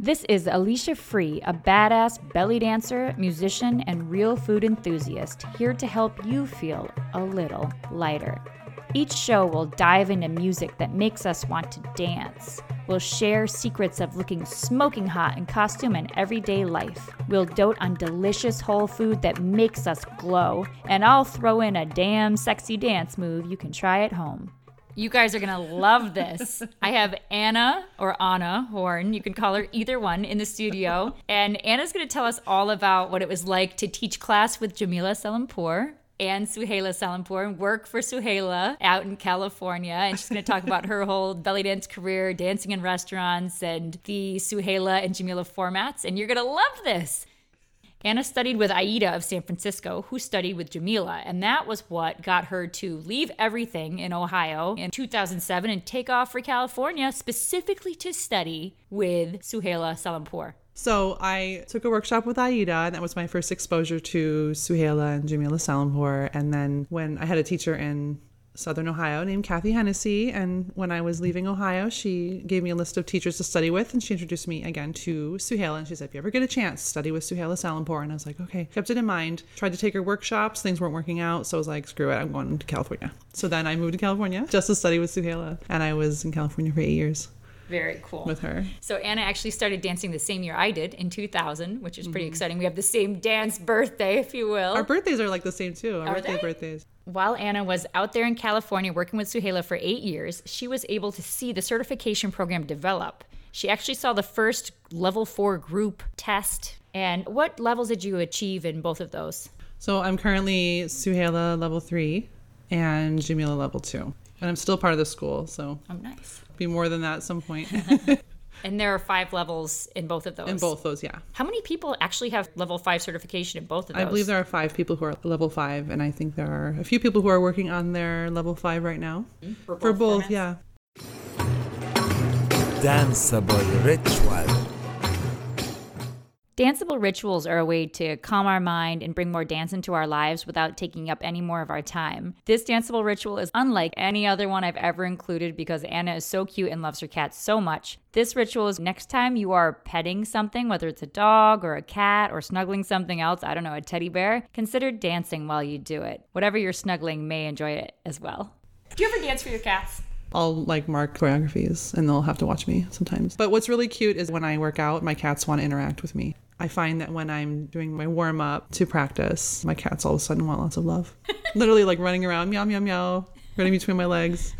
This is Alicia Free, a badass belly dancer, musician, and real food enthusiast, here to help you feel a little lighter. Each show will dive into music that makes us want to dance. We'll share secrets of looking smoking hot in costume and everyday life. We'll dote on delicious whole food that makes us glow. And I'll throw in a damn sexy dance move you can try at home. You guys are gonna love this. I have Anna or Anna Horn, you can call her either one, in the studio. And Anna's gonna tell us all about what it was like to teach class with Jamila Salimpour and Suhaila Salimpour and work for Suhaila out in California. And she's going to talk about her whole belly dance career, dancing in restaurants, and the Suhaila and Jamila formats. And you're going to love this. Anna studied with Aida of San Francisco, who studied with Jamila, and that was what got her to leave everything in Ohio in 2007 and take off for California specifically to study with Suhaila Salimpour. So I took a workshop with Aida, and that was my first exposure to Suhaila and Jamila Salimpour. And then when I had a teacher in Southern Ohio named Kathy Hennessy. And when I was leaving Ohio, she gave me a list of teachers to study with, and she introduced me again to Suhaila. And she said, if you ever get a chance, study with Suhaila Salimpour. And I was like, okay. Kept it in mind. Tried to take her workshops. Things weren't working out. So I was like, screw it. I'm going to California. So then I moved to California just to study with Suhaila. And I was in California for eight years. Very cool. With her. So Anna actually started dancing the same year I did in 2000, which is pretty Mm-hmm. exciting. We have the same dance birthday, if you will. Our birthdays are like the same too. Our Are birthday they? birthdays. While Anna was out there in California working with Suhaila for eight years, she was able to see the certification program develop. She actually saw the first level four group test. And what levels did you achieve in both of those? So I'm currently Suhaila level three and Jamila level two. And I'm still part of the school, so Oh, nice. Be more than that at some point. And there are five levels in both of those. in both those, yeah. How many people actually have level five certification in both of those? I believe there are five people who are level five, and I think there are a few people who are working on their level five right now. Mm-hmm. For For both both, yeah. Danceable ritual. Danceable rituals are a way to calm our mind and bring more dance into our lives without taking up any more of our time. This danceable ritual is unlike any other one I've ever included because Anna is so cute and loves her cat so much. This ritual is next time you are petting something, whether it's a dog or a cat or snuggling something else, I don't know, a teddy bear, consider dancing while you do it. Whatever you're snuggling may enjoy it as well. Do you ever dance for your cats? I'll like mark choreographies and they'll have to watch me sometimes. But what's really cute is when I work out, my cats want to interact with me. I find that when I'm doing my warm up to practice, my cats all of a sudden want lots of love. Literally like running around, meow, meow, meow, running between my legs,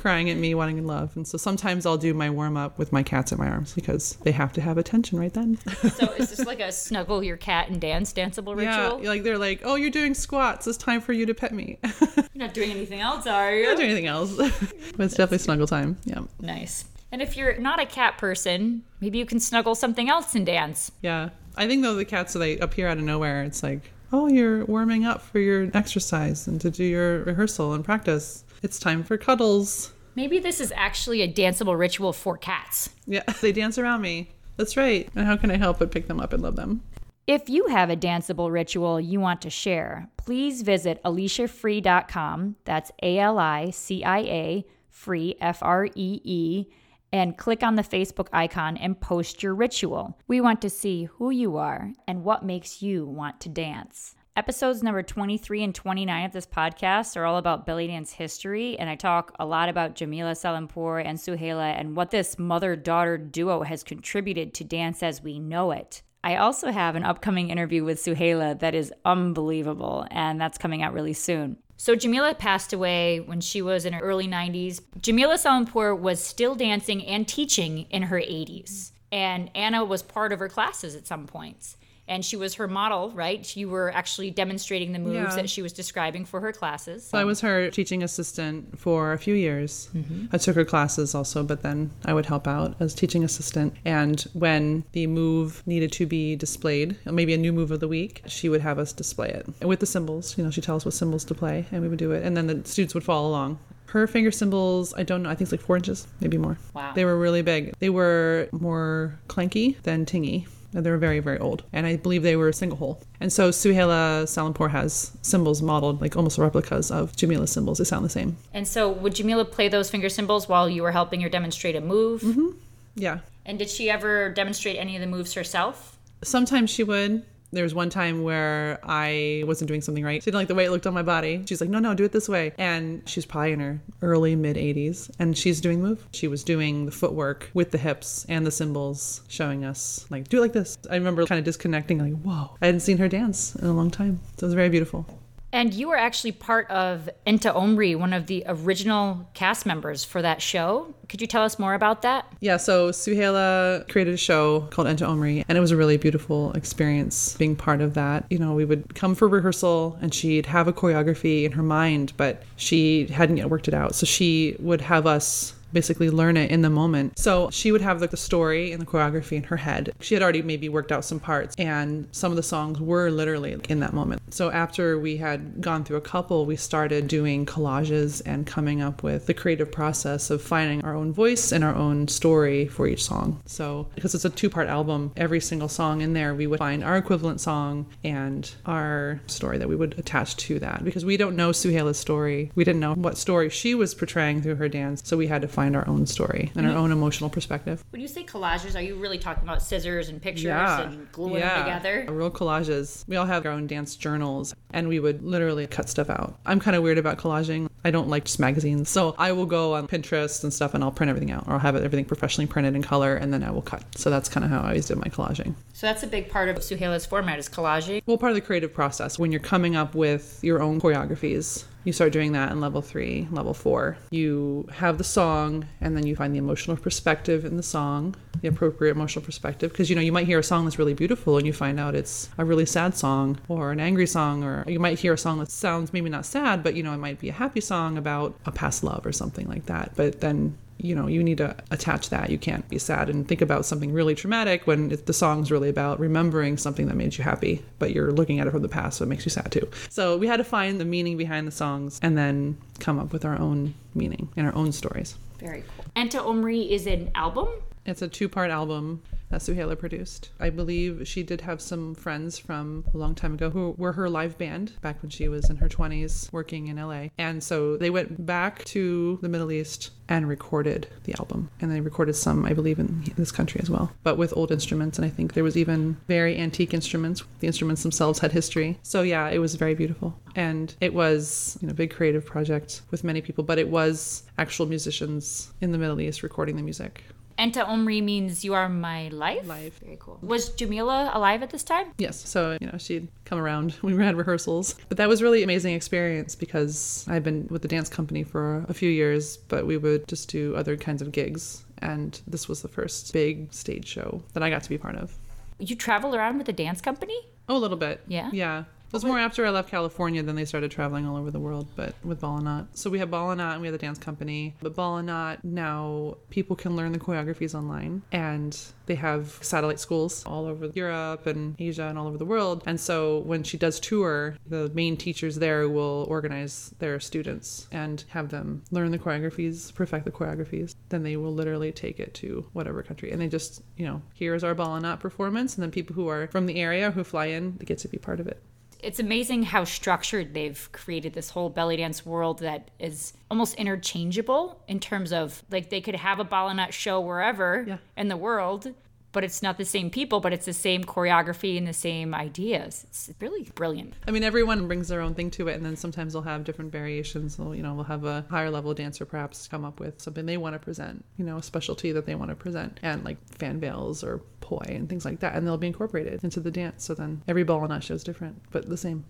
crying at me, wanting love. And so sometimes I'll do my warm up with my cats in my arms because they have to have attention right then. So is this like a snuggle your cat and dance danceable ritual? yeah, like they're like, oh, you're doing squats. It's time for you to pet me. You're not doing anything else, are you? Not doing anything else. but it's definitely snuggle time. Yeah. Nice. And if you're not a cat person, maybe you can snuggle something else and dance. Yeah. I think though the cats they appear out of nowhere. It's like, oh, you're warming up for your exercise and to do your rehearsal and practice. It's time for cuddles. Maybe this is actually a danceable ritual for cats. Yeah, they dance around me. That's right. And how can I help but pick them up and love them? If you have a danceable ritual you want to share, please visit aliciafree.com. That's A L I C I A free F R E E and click on the Facebook icon and post your ritual. We want to see who you are and what makes you want to dance. Episodes number 23 and 29 of this podcast are all about belly dance history, and I talk a lot about Jamila Salimpour and Suhaila and what this mother daughter duo has contributed to dance as we know it. I also have an upcoming interview with Suhaila that is unbelievable, and that's coming out really soon. So Jamila passed away when she was in her early 90s. Jamila Salimpour was still dancing and teaching in her 80s. And Anna was part of her classes at some points. And she was her model, right? You were actually demonstrating the moves Yeah. that she was describing for her classes. So I was her teaching assistant for a few years. Mm-hmm. I took her classes also, but then I would help out as teaching assistant. And when the move needed to be displayed, maybe a new move of the week, she would have us display it with the cymbals. You know, she'd tell us what cymbals to play, and we would do it. And then the students would follow along. Her finger cymbals, I don't know, I think it's like four inches, maybe more. Wow. They were really big. They were more clanky than tingy. And they were very, very old. And I believe they were single hole. And so Suhaila Salimpour has cymbals modeled, like almost replicas of Jamila's cymbals. They sound the same. And so would Jamila play those finger cymbals while you were helping her demonstrate a move? Mm-hmm. Yeah. And did she ever demonstrate any of the moves herself? Sometimes she would. There was one time where I wasn't doing something right. She didn't like the way it looked on my body. She's like, no, no, do it this way. And she's probably in her early, mid 80s, and she's doing the move. She was doing the footwork with the hips and the cymbals, showing us, like, do it like this. I remember kind of disconnecting, like, whoa. I hadn't seen her dance in a long time. So it was very beautiful. And you were actually part of Enta Omri, one of the original cast members for that show. Could you tell us more about that? Yeah, so Suhaila created a show called Enta Omri, and it was a really beautiful experience being part of that. You know, we would come for rehearsal and she'd have a choreography in her mind, but she hadn't yet worked it out. So she would have us basically learn it in the moment. So she would have like the story and the choreography in her head. She had already maybe worked out some parts, and some of the songs were literally in that moment. So after we had gone through a couple, we started doing collages and coming up with the creative process of finding our own voice and our own story for each song. So because it's a two part album, every single song in there, we would find our equivalent song and our story that we would attach to that because we don't know Suhaila's story. We didn't know what story she was portraying through her dance. So we had to find our own story and our mm-hmm. own emotional perspective. When you say collages, are you really talking about scissors and pictures Yeah. and gluing Yeah. them together? Real collages. We all have our own dance journals and we would literally cut stuff out. I'm kind of weird about collaging. I don't like just magazines. So I will go on Pinterest and stuff and I'll print everything out or I'll have everything professionally printed in color and then I will cut. So that's kind of how I always did my collaging. So that's a big part of Suhaila's format is collaging. Well, part of the creative process, when you're coming up with your own choreographies, you start doing that in level three, level four. You have the song, and then you find the emotional perspective in the song, the appropriate emotional perspective. Because, you know, you might hear a song that's really beautiful and you find out it's a really sad song or an angry song, or you might hear a song that sounds maybe not sad, but, you know, it might be a happy song about a past love or something like that. But then you know you need to attach that you can't be sad and think about something really traumatic when the song's really about remembering something that made you happy but you're looking at it from the past so it makes you sad too so we had to find the meaning behind the songs and then come up with our own meaning and our own stories Very cool. Enta Omri is an album. it's a two-part album that Suhaila produced. I believe she did have some friends from a long time ago who were her live band back when she was in her 20s working in LA. And so they went back to the Middle East and recorded the album. And they recorded some, I believe, in this country as well, but with old instruments. And I think there was even very antique instruments. The instruments themselves had history. So yeah, it was very beautiful. And it was you know, a big creative project with many people, but it was actual musicians in the Middle East recording the music. Enta Omri means you are my life. Live. Very cool. Was Jamila alive at this time? Yes. So, you know, she'd come around when we had rehearsals. But that was really amazing experience because I've been with the dance company for a few years, but we would just do other kinds of gigs. And this was the first big stage show that I got to be part of. You travel around with a dance company? Oh, a little bit. Yeah? Yeah. It was more after I left California, then they started traveling all over the world, but with Bal Anat. So we have Ball and we have the dance company. But Bal Anat, now people can learn the choreographies online and they have satellite schools all over Europe and Asia and all over the world. And so when she does tour, the main teachers there will organize their students and have them learn the choreographies, perfect the choreographies. Then they will literally take it to whatever country. And they just, you know, here's our Bal Anat performance. And then people who are from the area who fly in, they get to be part of it. It's amazing how structured they've created this whole belly dance world that is almost interchangeable in terms of like they could have a Bal Anat show wherever Yeah. in the world, but it's not the same people, but it's the same choreography and the same ideas. It's really brilliant. I mean, everyone brings their own thing to it, and then sometimes they'll have different variations. So, you know, we'll have a higher level dancer perhaps come up with something they want to present, you know, a specialty that they want to present, and like fan veils or poi and things like that, and they'll be incorporated into the dance. So then every Bal Anat show is different, but the same.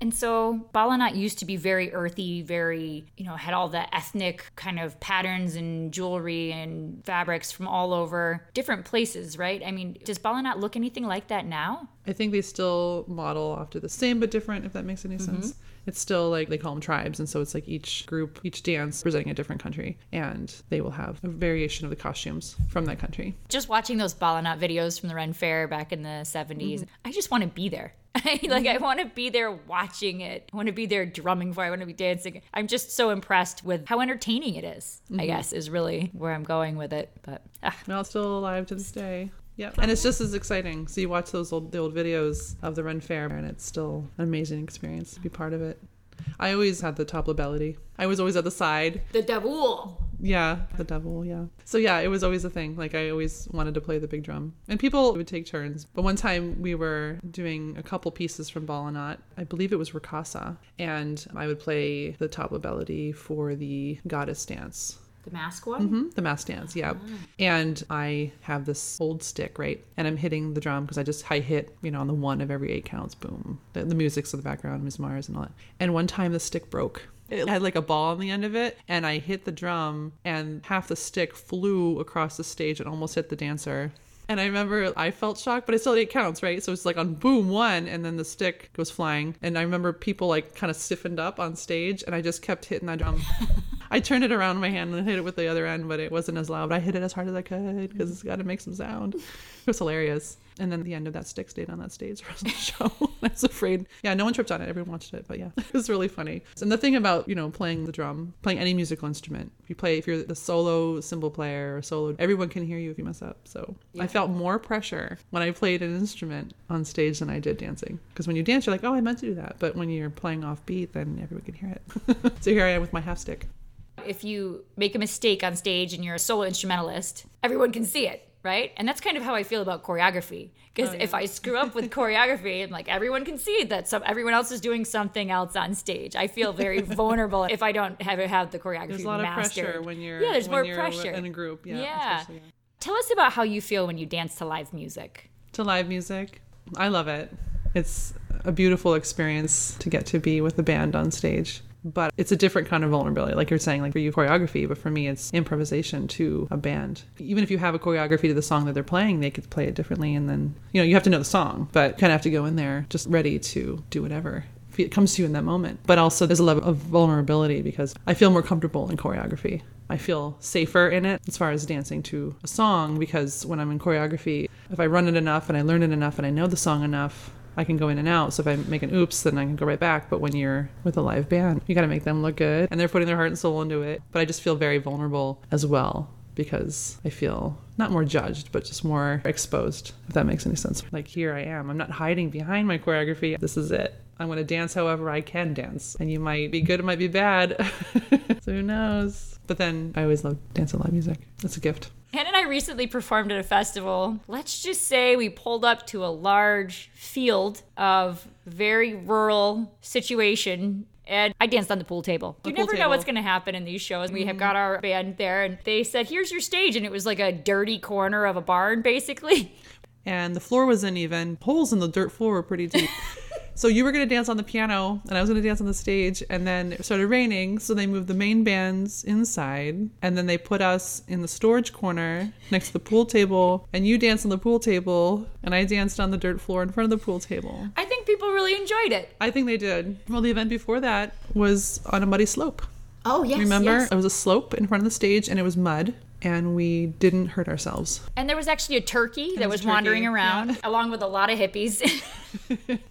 And so Bal Anat used to be very earthy, very, you know, had all the ethnic kind of patterns and jewelry and fabrics from all over different places, right? I mean, does Bal Anat look anything like that now? I think they still model after the same but different, if that makes any mm-hmm. sense. It's still like they call them tribes, and so it's like each group, each dance presenting a different country, and they will have a variation of the costumes from that country. Just watching those Bal Anat videos from the Ren Fair back in the 70s, mm-hmm. I just want to be there. like I want to be there watching it. I want to be there drumming for. it. I want to be dancing. I'm just so impressed with how entertaining it is, I guess is really where I'm going with it. But ah, Well, it's still alive to this day. Yeah, and it's just as exciting. So you watch those old the old videos of the Ren Fair, and it's still an amazing experience to be part of it. I always had the top labellity. I was always at the side. the Davul. Yeah, the Davul, yeah. So yeah, it was always a thing. Like I always wanted to play the big drum. And people would take turns. But one time we were doing a couple pieces from Bal Anat. I believe it was Rakasa. And I would play the tabla melody for the goddess dance. The mask one? hmm The mask dance, yeah. And I have this old stick, right? And I'm hitting the drum because I just I hit, you know, on the one of every eight counts, boom. The, the music's in the background, mizmars and all that. And one time the stick broke. It had like a ball on the end of it, and I hit the drum, and half the stick flew across the stage and almost hit the dancer. And I remember I felt shocked, but it still eight counts, right? So it's like on boom one, and then the stick goes flying. And I remember people like kind of stiffened up on stage, and I just kept hitting that drum. I turned it around in my hand and hit it with the other end, but it wasn't as loud. But I hit it as hard as I could because it's got to make some sound. It was hilarious. And then the end of that stick stayed on that stage for the show. I was afraid. Yeah, no one tripped on it. Everyone watched it, but yeah, it was really funny. And the thing about you know playing the drum, playing any musical instrument, if you play, if you're the solo cymbal player or solo, everyone can hear you if you mess up. So I felt more pressure when I played an instrument on stage than I did dancing. Because when you dance, you're like, oh, I meant to do that. But when you're playing off beat, then everyone can hear it. so here I am with my half stick. If you make a mistake on stage and you're a solo instrumentalist, everyone can see it, right? And that's kind of how I feel about choreography. Oh, because if I screw up with choreography, I'm like everyone can see that some everyone else is doing something else on stage. I feel very vulnerable if I don't have have the choreography There's a lot mastered. of pressure when you're yeah, there's more pressure in a group. Yeah, Yeah. yeah. Tell us about how you feel when you dance to live music. to live music. I love it. It's a beautiful experience to get to be with the band on stage. But it's a different kind of vulnerability. Like you're saying, like for you, choreography, but for me, it's improvisation to a band. Even if you have a choreography to the song that they're playing, they could play it differently. And then, you know, you have to know the song, but kind of have to go in there just ready to do whatever it comes to you in that moment. But also, there's a level of vulnerability because I feel more comfortable in choreography. I feel safer in it as far as dancing to a song because when I'm in choreography, if I run it enough and I learn it enough and I know the song enough, I can go in and out. So if I make an oops, then I can go right back. But when you're with a live band, you got to make them look good and they're putting their heart and soul into it. But I just feel very vulnerable as well because I feel not more judged, but just more exposed, if that makes any sense. Like here I am. I'm not hiding behind my choreography. This is it. I'm going to dance however I can dance. And you might be good, it might be bad. so who knows? But then I always love dancing live music. It's a gift. Ann and I recently performed at a festival. Let's just say we pulled up to a large field of very rural situation. And I danced on the pool table. The you pool never know table. Mm-hmm. what's going to happen in these shows. We have got our band there, and they said, "Here's your stage," and it was like a dirty corner of a barn, basically. and the floor was uneven. Holes in the dirt floor were pretty deep. so you were going to dance on the piano, and I was going to dance on the stage, and then it started raining. So they moved the main bands inside, and then they put us in the storage corner next to the pool table, and you danced on the pool table, and I danced on the dirt floor in front of the pool table. I think people really enjoyed it. I think they did. Well, the event before that was on a muddy slope. Oh yes, Remember? yes. It was a slope in front of the stage, and it was mud, and we didn't hurt ourselves. And there was actually a turkey that was was turkey, wandering around, yeah. along with a lot of hippies.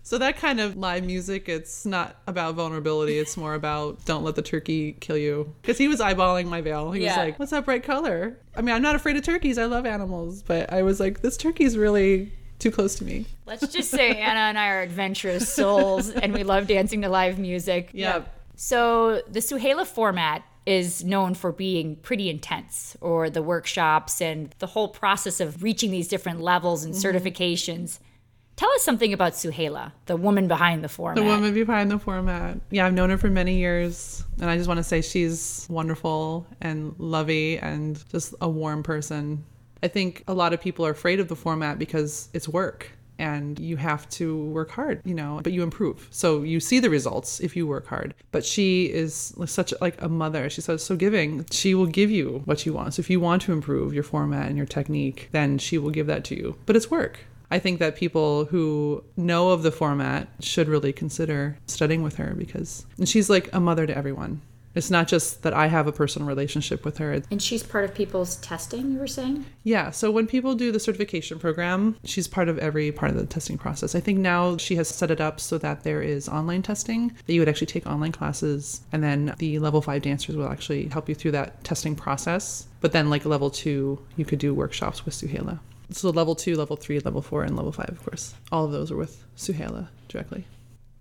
So that kind of live music, it's not about vulnerability. It's more about don't let the turkey kill you. Because he was eyeballing my veil. He was like, "What's that bright color?" I mean, I'm not afraid of turkeys. I love animals, but I was like, "This turkey's really too close to me." Let's just say Anna and I are adventurous souls, and we love dancing to live music. Yeah. So the Suhaila format is known for being pretty intense, or the workshops and the whole process of reaching these different levels and mm-hmm. certifications. Tell us something about Suhaila, the woman behind the format. The woman behind the format. Yeah, I've known her for many years, and I just want to say she's wonderful and lovey and just a warm person. I think a lot of people are afraid of the format because it's work and you have to work hard, you know, but you improve. So you see the results if you work hard. But she is such like a mother. She's so, so giving. She will give you what you want. So if you want to improve your format and your technique, then she will give that to you. But it's work. I think that people who know of the format should really consider studying with her because and she's like a mother to everyone. It's not just that I have a personal relationship with her. and she's part of people's testing, you were saying? Yeah, so when people do the certification program, she's part of every part of the testing process. I think now she has set it up so that there is online testing, that you would actually take online classes, and then the level five dancers will actually help you through that testing process. But then, like level two, you could do workshops with Suhaila. So level two, level three, level four, and level five, of course. All of those are with Suhaila directly.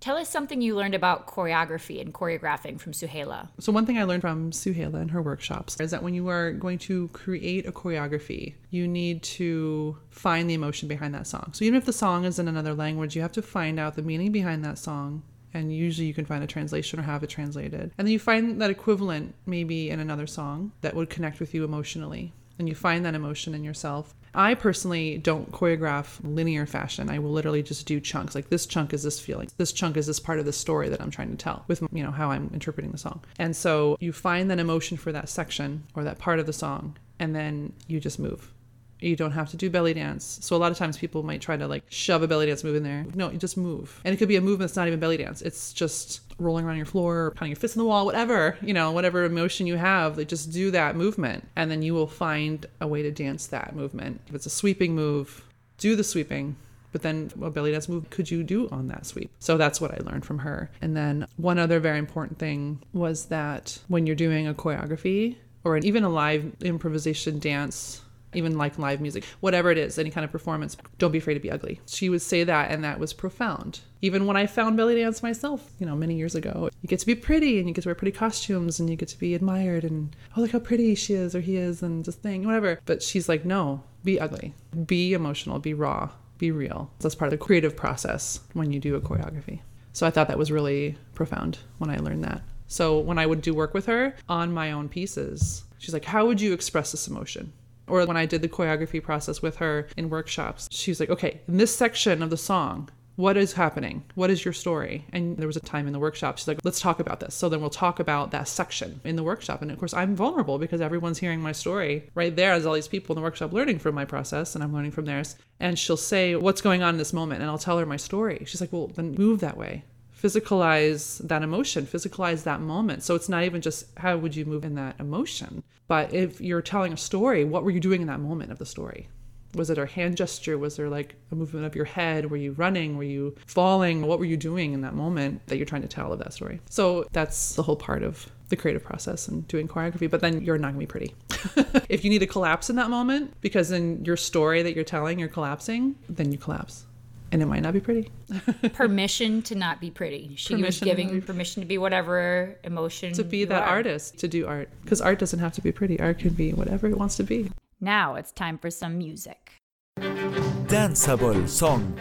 Tell us something you learned about choreography and choreographing from Suhaila. So one thing I learned from Suhaila in her workshops is that when you are going to create a choreography, you need to find the emotion behind that song. So even if the song is in another language, you have to find out the meaning behind that song. And usually you can find a translation or have it translated. And then you find that equivalent maybe in another song that would connect with you emotionally. And you find that emotion in yourself. I personally don't choreograph linear fashion. I will literally just do chunks. Like this chunk is this feeling. This chunk is this part of the story that I'm trying to tell with you know how I'm interpreting the song. And so you find that emotion for that section or that part of the song and then you just move. You don't have to do belly dance. So a lot of times people might try to like shove a belly dance move in there. No, you just move. And it could be a movement that's not even belly dance. It's just rolling around your floor, pounding your fist in the wall, whatever, you know, whatever emotion you have, like just do that movement. And then you will find a way to dance that movement. If it's a sweeping move, do the sweeping. But then what belly dance move could you do on that sweep? So that's what I learned from her. And then one other very important thing was that when you're doing a choreography or even a live improvisation dance even like live music, whatever it is, any kind of performance, don't be afraid to be ugly. She would say that, and that was profound. Even when I found belly dance myself, you know, many years ago, you get to be pretty and you get to wear pretty costumes and you get to be admired and, oh, look how pretty she is or he is and just thing, whatever. But she's like, no, be ugly, be emotional, be raw, be real. That's part of the creative process when you do a choreography. So I thought that was really profound when I learned that. So when I would do work with her on my own pieces, she's like, how would you express this emotion? Or when I did the choreography process with her in workshops, she's like, okay, in this section of the song, what is happening? What is your story? And there was a time in the workshop, she's like, let's talk about this. So then we'll talk about that section in the workshop. And of course, I'm vulnerable because everyone's hearing my story right there. as all these people in the workshop learning from my process, and I'm learning from theirs. And she'll say, what's going on in this moment? And I'll tell her my story. She's like, well, then move that way physicalize that emotion, physicalize that moment. So it's not even just how would you move in that emotion, but if you're telling a story, what were you doing in that moment of the story? Was it a hand gesture? Was there like a movement of your head? Were you running? Were you falling? What were you doing in that moment that you're trying to tell of that story? So that's the whole part of the creative process and doing choreography, but then you're not gonna be pretty. if you need to collapse in that moment because in your story that you're telling, you're collapsing, then you collapse and it might not be pretty. permission to not be pretty. She permission was giving permission to be whatever emotion. To be that are. artist, to do art. Because art doesn't have to be pretty. Art can be whatever it wants to be. Now it's time for some music. Danceable song.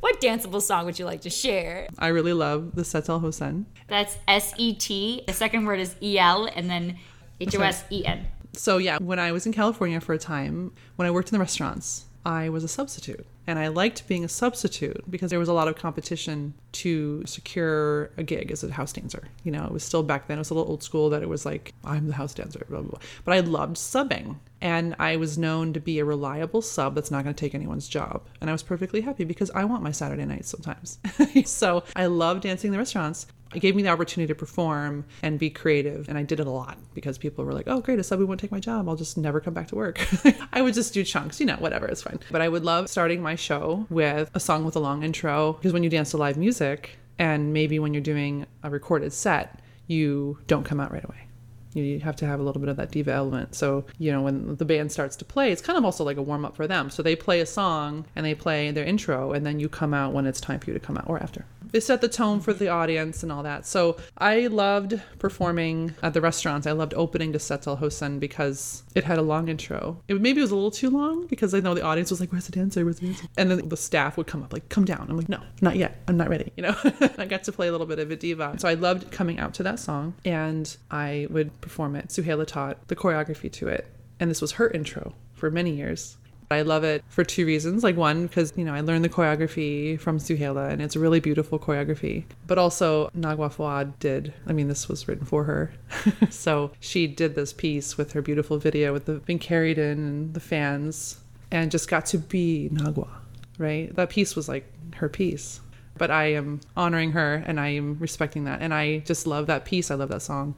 What danceable song would you like to share? I really love the Setel Hosen. That's S E T. The second word is E L, and then H O S E N. So, yeah, when I was in California for a time, when I worked in the restaurants, I was a substitute. And I liked being a substitute because there was a lot of competition to secure a gig as a house dancer. You know, it was still back then, it was a little old school that it was like, I'm the house dancer, blah, blah, blah. But I loved subbing. And I was known to be a reliable sub that's not going to take anyone's job. And I was perfectly happy because I want my Saturday nights sometimes. so I love dancing in the restaurants. It gave me the opportunity to perform and be creative. And I did it a lot because people were like, oh, great, a sub won't take my job. I'll just never come back to work. I would just do chunks, you know, whatever, it's fine. But I would love starting my show with a song with a long intro because when you dance to live music, and maybe when you're doing a recorded set, you don't come out right away you have to have a little bit of that diva element. So, you know, when the band starts to play, it's kind of also like a warm up for them. So they play a song and they play their intro, and then you come out when it's time for you to come out or after. They set the tone for the audience and all that. So I loved performing at the restaurants. I loved opening to Set El Hosen because it had a long intro. It maybe it was a little too long because I know the audience was like, "Where's the dancer? Where's the dancer?" And then the staff would come up like, "Come down." I'm like, "No, not yet. I'm not ready." You know, I got to play a little bit of a diva. So I loved coming out to that song, and I would perform it. Suhaila taught the choreography to it, and this was her intro for many years. I love it for two reasons. Like one, because you know I learned the choreography from Suhaila, and it's a really beautiful choreography. But also Nagwa Fouad did. I mean, this was written for her, so she did this piece with her beautiful video with the being carried in and the fans, and just got to be Nagua. Right, that piece was like her piece. But I am honoring her and I am respecting that, and I just love that piece. I love that song.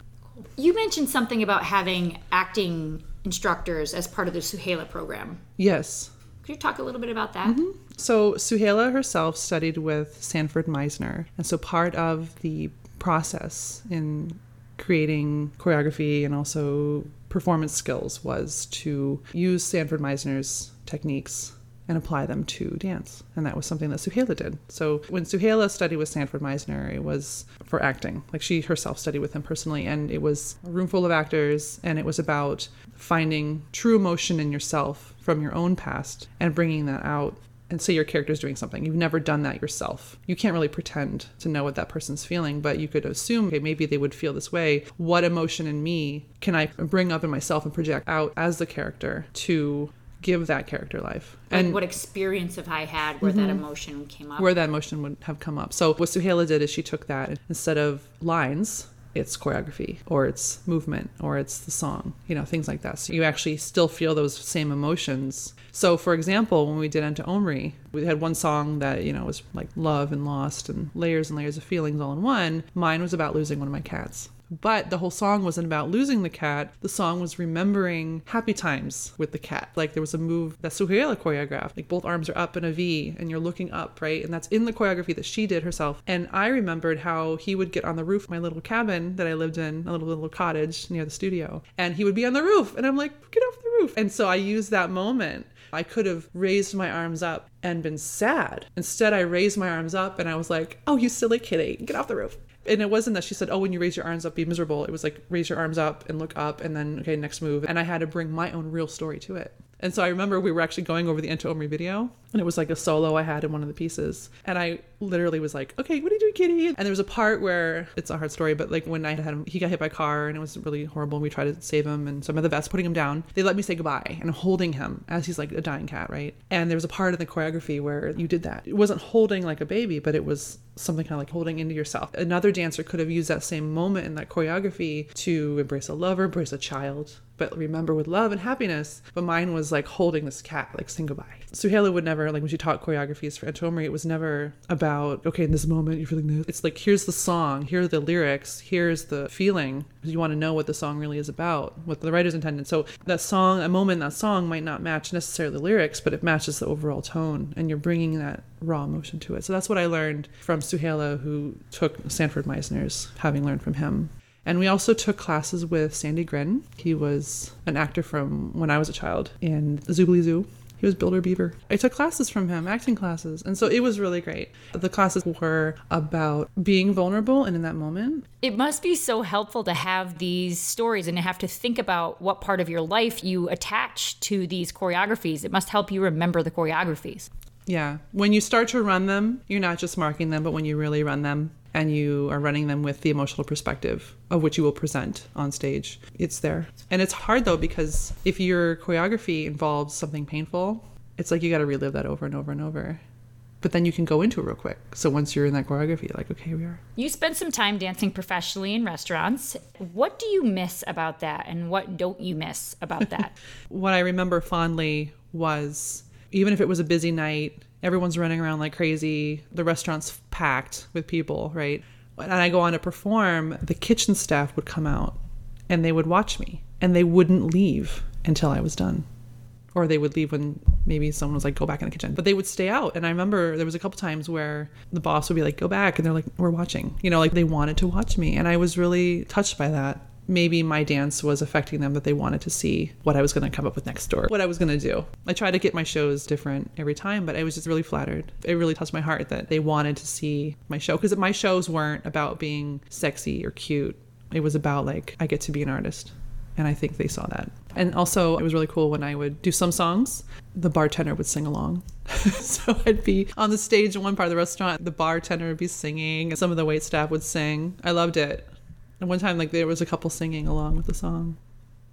You mentioned something about having acting instructors as part of the Suhaila program. Yes. Could you talk a little bit about that? Mm-hmm. So, Suhaila herself studied with Sanford Meisner. And so, part of the process in creating choreography and also performance skills was to use Sanford Meisner's techniques and apply them to dance. And that was something that Suhaila did. So when Suhaila studied with Sanford Meisner, it was for acting. Like she herself studied with him personally, and it was a room full of actors, and it was about finding true emotion in yourself from your own past and bringing that out and say your character's doing something. You've never done that yourself. You can't really pretend to know what that person's feeling, but you could assume, okay, maybe they would feel this way. What emotion in me can I bring up in myself and project out as the character to give that character life? And what experience have I had where that mm-hmm. emotion came up? where that emotion would have come up. So what Suhaila did is she took that instead of lines, it's choreography or it's movement or it's the song, you know, things like that. So you actually still feel those same emotions. So for example, when we did Enta Omri, we had one song that, you know, was like love and lost and layers and layers of feelings all in one. Mine was about losing one of my cats. But the whole song wasn't about losing the cat. The song was remembering happy times with the cat. Like there was a move that Suhaila choreographed. Like both arms are up in a V and you're looking up, right? And that's in the choreography that she did herself. And I remembered how he would get on the roof of my little cabin that I lived in, a little little cottage near the studio. And he would be on the roof. And I'm like, get off the roof. And so I used that moment I could have raised my arms up and been sad. Instead, I raised my arms up and I was like, oh, you silly kitty, get off the roof. And it wasn't that she said, oh, when you raise your arms up, be miserable. It was like, raise your arms up and look up and then, okay, next move. And I had to bring my own real story to it. And so I remember we were actually going over the Enta Omri video, and it was like a solo I had in one of the pieces. And I literally was like, okay, what are you doing, kitty? And there was a part where it's a hard story, but like when I had him, he got hit by a car and it was really horrible. And we tried to save him, and some of the vets putting him down. They let me say goodbye and I'm holding him as he's like a dying cat, right? And there was a part in the choreography where you did that. It wasn't holding like a baby, but it was something kind of like holding into yourself. Another dancer could have used that same moment in that choreography to embrace a lover, embrace a child, but remember with love and happiness. But mine was like holding this cat, like saying goodbye. Suhaila would never, like when she taught choreographies for Enta Omri, it was never about, okay, in this moment you're feeling this. It's like, here's the song, here are the lyrics, here's the feeling. You want to know what the song really is about, what the writers intended. So that song, a moment in that song might not match necessarily the lyrics, but it matches the overall tone, and you're bringing that raw emotion to it. So that's what I learned from Suhaila, who took Sanford Meisner's, having learned from him. And we also took classes with Sandy Grin. He was an actor from when I was a child in Zoobilee Zoo. He was Builder Beaver. I took classes from him, acting classes. And so it was really great. The classes were about being vulnerable and in that moment. It must be so helpful to have these stories and to have to think about what part of your life you attach to these choreographies. It must help you remember the choreographies. Yeah. When you start to run them, you're not just marking them, but when you really run them and you are running them with the emotional perspective of which you will present on stage, it's there. And it's hard though, because if your choreography involves something painful, it's like you got to relive that over and over and over. But then you can go into it real quick. So once you're in that choreography, you're like, okay, here we are. You spent some time dancing professionally in restaurants. What do you miss about that and what don't you miss about that? what I remember fondly was even if it was a busy night, everyone's running around like crazy, the restaurant's packed with people, right? And I go on to perform, the kitchen staff would come out and they would watch me and they wouldn't leave until I was done. Or they would leave when maybe someone was like, go back in the kitchen. But they would stay out. And I remember there was a couple times where the boss would be like, go back. And they're like, we're watching. You know, like they wanted to watch me. And I was really touched by that maybe my dance was affecting them that they wanted to see what I was going to come up with next door, what I was going to do. I try to get my shows different every time, but I was just really flattered. It really touched my heart that they wanted to see my show because my shows weren't about being sexy or cute. It was about like I get to be an artist. And I think they saw that. And also, it was really cool when I would do some songs, the bartender would sing along. so I'd be on the stage in one part of the restaurant, the bartender would be singing, and some of the wait staff would sing. I loved it. And one time, like there was a couple singing along with the song.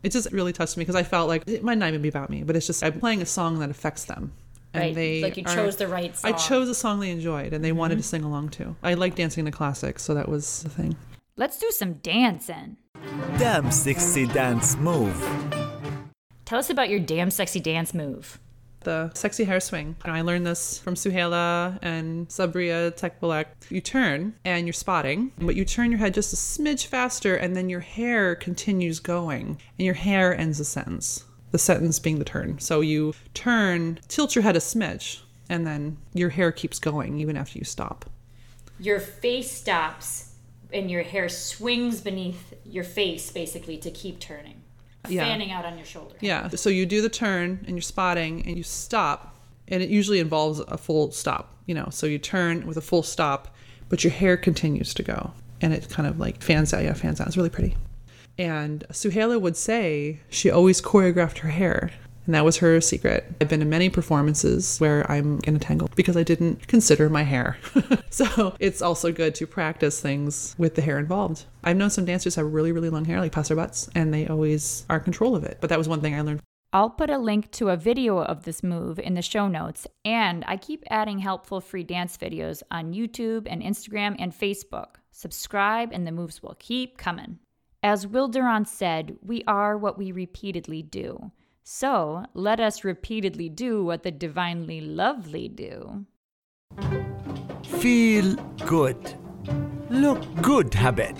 It just really touched me because I felt like it might not even be about me, but it's just I'm playing a song that affects them. And right. they like you are- chose the right song. I chose a song they enjoyed and they wanted mm-hmm. to sing along too. I like dancing to classics, so that was the thing. Let's do some dancing. Damn sexy dance move. Tell us about your damn sexy dance move. The sexy hair swing. And I learned this from Suhaila and Sabriye Tekbilek. You turn and you're spotting, but you turn your head just a smidge faster and then your hair continues going and your hair ends the sentence. The sentence being the turn. So you turn, tilt your head a smidge, and then your hair keeps going even after you stop. Your face stops and your hair swings beneath your face basically to keep turning. Yeah. Fanning out on your shoulder. Yeah. So you do the turn and you're spotting and you stop and it usually involves a full stop, you know. So you turn with a full stop, but your hair continues to go, and it kind of like fans out. Yeah, fans out. It's really pretty. And Suhaila would say she always choreographed her hair. And that was her secret. I've been in many performances where I'm in a tangle because I didn't consider my hair. so it's also good to practice things with the hair involved. I've known some dancers have really, really long hair, like Pastor Butts, and they always are in control of it. But that was one thing I learned. I'll put a link to a video of this move in the show notes, and I keep adding helpful free dance videos on YouTube and Instagram and Facebook. Subscribe, and the moves will keep coming. As Will Durant said, we are what we repeatedly do. So let us repeatedly do what the divinely lovely do. Feel good. Look good habit.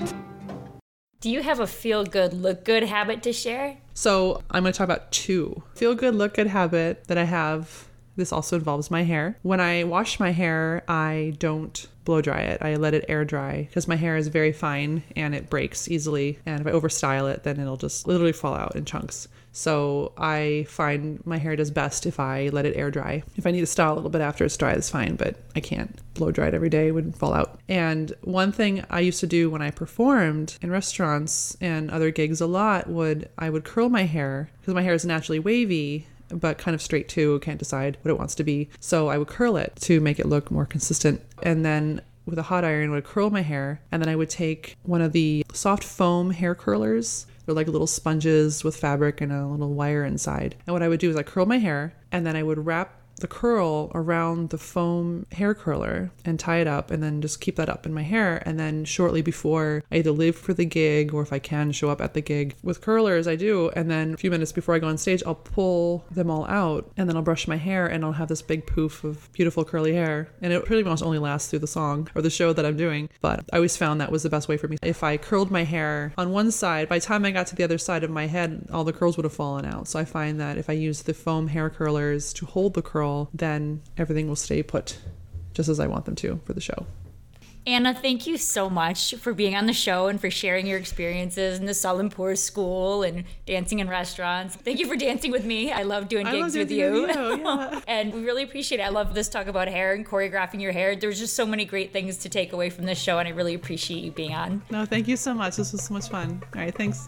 Do you have a feel good, look good habit to share? So I'm going to talk about two feel good, look good habit that I have. This also involves my hair. When I wash my hair, I don't blow dry it. I let it air dry because my hair is very fine and it breaks easily. And if I overstyle it, then it'll just literally fall out in chunks. So I find my hair does best if I let it air dry. If I need to style a little bit after it's dry, that's fine, but I can't blow dry it every day, it would fall out. And one thing I used to do when I performed in restaurants and other gigs a lot would I would curl my hair because my hair is naturally wavy but kind of straight too. Can't decide what it wants to be. So I would curl it to make it look more consistent. And then with a hot iron, would curl my hair. And then I would take one of the soft foam hair curlers. They're like little sponges with fabric and a little wire inside. And what I would do is I curl my hair and then I would wrap the curl around the foam hair curler and tie it up and then just keep that up in my hair. And then shortly before I either leave for the gig or if I can show up at the gig with curlers, I do. And then a few minutes before I go on stage, I'll pull them all out and then I'll brush my hair and I'll have this big poof of beautiful curly hair. And it pretty much only lasts through the song or the show that I'm doing. But I always found that was the best way for me. If I curled my hair on one side, by the time I got to the other side of my head, all the curls would have fallen out. So I find that if I use the foam hair curlers to hold the curl, then everything will stay put just as I want them to for the show. Anna, thank you so much for being on the show and for sharing your experiences in the Salimpour School and dancing in restaurants. Thank you for dancing with me. I love doing gigs love with you. With you yeah. and we really appreciate it. I love this talk about hair and choreographing your hair. There's just so many great things to take away from this show, and I really appreciate you being on. No, thank you so much. This was so much fun. All right, thanks.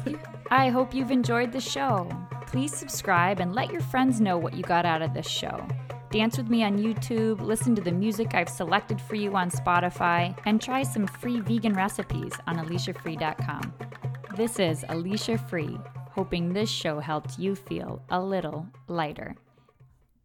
I hope you've enjoyed the show. Please subscribe and let your friends know what you got out of this show. Dance with me on YouTube, listen to the music I've selected for you on Spotify, and try some free vegan recipes on AliciaFree.com. This is Alicia Free, hoping this show helped you feel a little lighter.